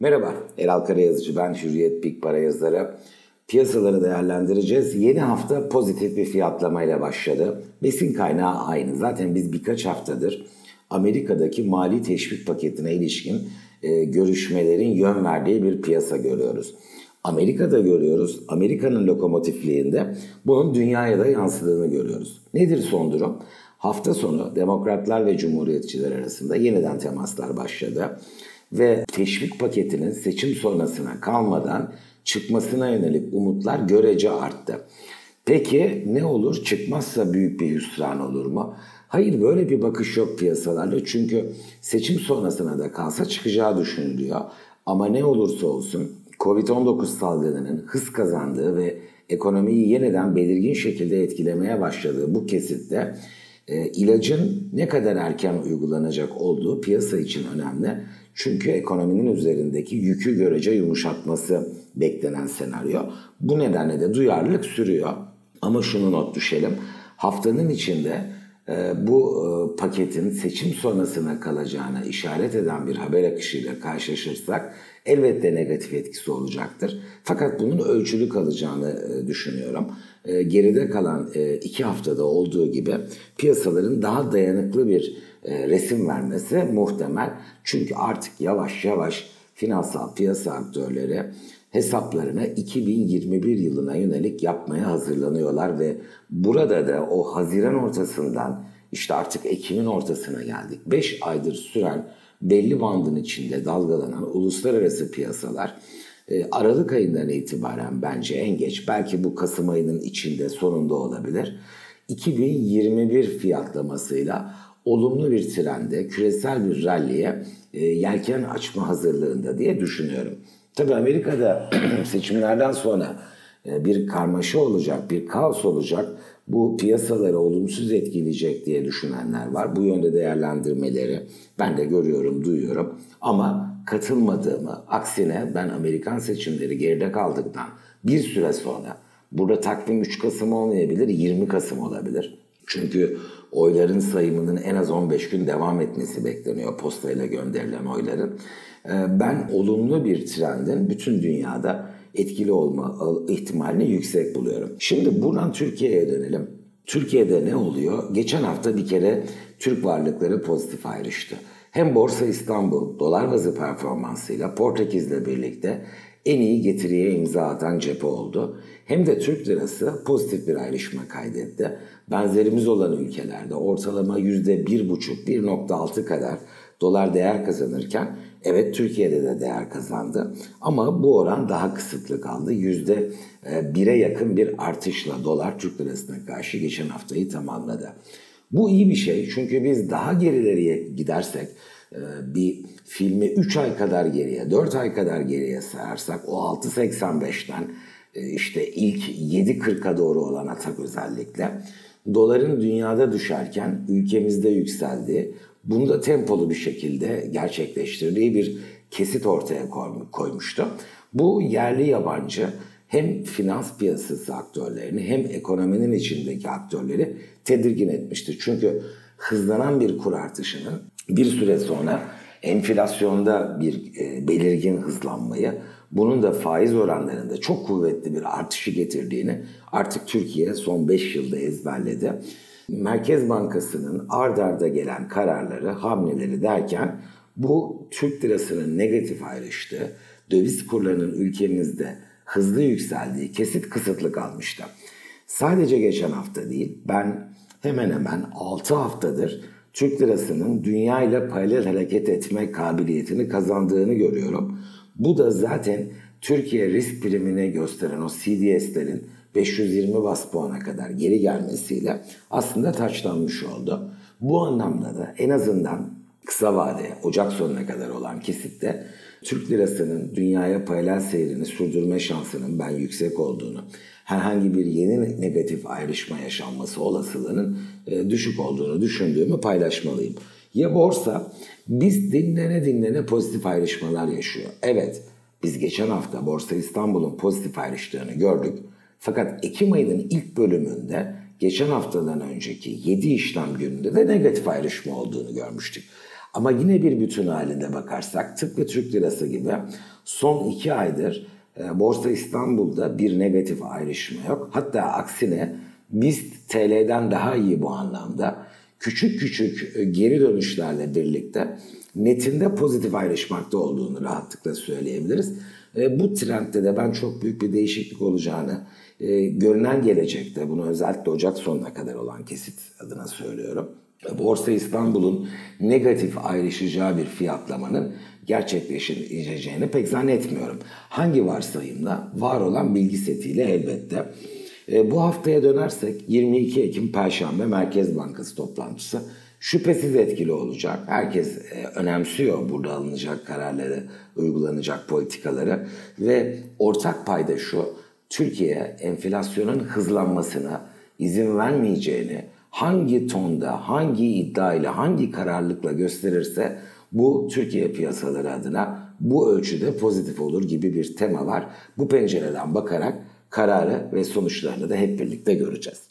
Merhaba, Eral Karayazıcı ben, Hürriyet Big Para yazarı. Piyasaları değerlendireceğiz. Yeni hafta pozitif bir fiyatlamayla başladı. Besin kaynağı aynı. Zaten biz birkaç haftadır Amerika'daki mali teşvik paketine ilişkin e, görüşmelerin yön verdiği bir piyasa görüyoruz. Amerika'da görüyoruz. Amerika'nın lokomotifliğinde bunun dünyaya da yansıdığını görüyoruz. Nedir son durum? Hafta sonu demokratlar ve cumhuriyetçiler arasında yeniden temaslar başladı ve teşvik paketinin seçim sonrasına kalmadan çıkmasına yönelik umutlar görece arttı. Peki ne olur? Çıkmazsa büyük bir hüsran olur mu? Hayır böyle bir bakış yok piyasalarda çünkü seçim sonrasına da kalsa çıkacağı düşünülüyor. Ama ne olursa olsun Covid-19 salgınının hız kazandığı ve ekonomiyi yeniden belirgin şekilde etkilemeye başladığı bu kesitte e, ilacın ne kadar erken uygulanacak olduğu piyasa için önemli. Çünkü ekonominin üzerindeki yükü görece yumuşatması beklenen senaryo. Bu nedenle de duyarlılık sürüyor. Ama şunu not düşelim. Haftanın içinde e, bu e, paketin seçim sonrasına kalacağına işaret eden bir haber akışıyla karşılaşırsak elbette negatif etkisi olacaktır. Fakat bunun ölçülü kalacağını e, düşünüyorum. Geride kalan iki haftada olduğu gibi piyasaların daha dayanıklı bir resim vermesi muhtemel. Çünkü artık yavaş yavaş finansal piyasa aktörleri hesaplarını 2021 yılına yönelik yapmaya hazırlanıyorlar ve burada da o Haziran ortasından işte artık Ekim'in ortasına geldik. 5 aydır süren belli bandın içinde dalgalanan uluslararası piyasalar e, Aralık ayından itibaren bence en geç belki bu Kasım ayının içinde sonunda olabilir. 2021 fiyatlamasıyla olumlu bir trende, küresel bir ralliye e, yelken açma hazırlığında diye düşünüyorum. Tabii Amerika'da seçimlerden sonra e, bir karmaşa olacak, bir kaos olacak. Bu piyasaları olumsuz etkileyecek diye düşünenler var. Bu yönde değerlendirmeleri ben de görüyorum, duyuyorum. Ama katılmadığımı, aksine ben Amerikan seçimleri geride kaldıktan bir süre sonra burada takvim 3 Kasım olmayabilir, 20 Kasım olabilir. Çünkü oyların sayımının en az 15 gün devam etmesi bekleniyor postayla gönderilen oyların. Ee, ben olumlu bir trendin bütün dünyada etkili olma ihtimalini yüksek buluyorum. Şimdi buradan Türkiye'ye dönelim. Türkiye'de ne oluyor? Geçen hafta bir kere Türk varlıkları pozitif ayrıştı. Hem Borsa İstanbul dolar bazı performansıyla Portekiz'le birlikte en iyi getiriye imza atan cephe oldu. Hem de Türk lirası pozitif bir ayrışma kaydetti. Benzerimiz olan ülkelerde ortalama %1,5-1,6 kadar dolar değer kazanırken evet Türkiye'de de değer kazandı. Ama bu oran daha kısıtlı kaldı. Yüzde e, bire yakın bir artışla dolar Türk lirasına karşı geçen haftayı tamamladı. Bu iyi bir şey çünkü biz daha gerileriye gidersek e, bir filmi 3 ay kadar geriye, 4 ay kadar geriye sayarsak o 6.85'ten e, işte ilk 7.40'a doğru olan atak özellikle doların dünyada düşerken ülkemizde yükseldi. Bunu da tempolu bir şekilde gerçekleştirdiği bir kesit ortaya koymuştu. Bu yerli yabancı hem finans piyasası aktörlerini hem ekonominin içindeki aktörleri tedirgin etmiştir. Çünkü hızlanan bir kur artışının bir süre sonra enflasyonda bir e, belirgin hızlanmayı, bunun da faiz oranlarında çok kuvvetli bir artışı getirdiğini artık Türkiye son 5 yılda ezberledi. Merkez Bankası'nın ard arda gelen kararları, hamleleri derken bu Türk lirasının negatif ayrıştığı, döviz kurlarının ülkemizde hızlı yükseldiği kesit kısıtlı kalmıştı. Sadece geçen hafta değil, ben hemen hemen 6 haftadır Türk lirasının dünya ile paralel hareket etme kabiliyetini kazandığını görüyorum. Bu da zaten Türkiye risk primine gösteren o CDS'lerin 520 bas puana kadar geri gelmesiyle aslında taçlanmış oldu. Bu anlamda da en azından kısa vade Ocak sonuna kadar olan kesitte Türk lirasının dünyaya paralel seyrini sürdürme şansının ben yüksek olduğunu, herhangi bir yeni negatif ayrışma yaşanması olasılığının e, düşük olduğunu düşündüğümü paylaşmalıyım. Ya borsa biz dinlene dinlene pozitif ayrışmalar yaşıyor. Evet biz geçen hafta Borsa İstanbul'un pozitif ayrıştığını gördük. Fakat Ekim ayının ilk bölümünde geçen haftadan önceki 7 işlem gününde de negatif ayrışma olduğunu görmüştük. Ama yine bir bütün halinde bakarsak tıpkı Türk lirası gibi son iki aydır e, Borsa İstanbul'da bir negatif ayrışma yok. Hatta aksine BIST TL'den daha iyi bu anlamda. Küçük küçük e, geri dönüşlerle birlikte netinde pozitif ayrışmakta olduğunu rahatlıkla söyleyebiliriz. E, bu trendde de ben çok büyük bir değişiklik olacağını e, görünen gelecekte bunu özellikle Ocak sonuna kadar olan kesit adına söylüyorum. Borsa İstanbul'un negatif ayrışacağı bir fiyatlamanın gerçekleşeceğini pek zannetmiyorum. Hangi varsayımla? Var olan bilgi setiyle elbette. E, bu haftaya dönersek 22 Ekim Perşembe Merkez Bankası toplantısı şüphesiz etkili olacak. Herkes e, önemsiyor burada alınacak kararları, uygulanacak politikaları ve ortak payda şu, Türkiye enflasyonun hızlanmasına izin vermeyeceğini hangi tonda, hangi iddiayla, hangi kararlılıkla gösterirse bu Türkiye piyasaları adına bu ölçüde pozitif olur gibi bir tema var. Bu pencereden bakarak kararı ve sonuçlarını da hep birlikte göreceğiz.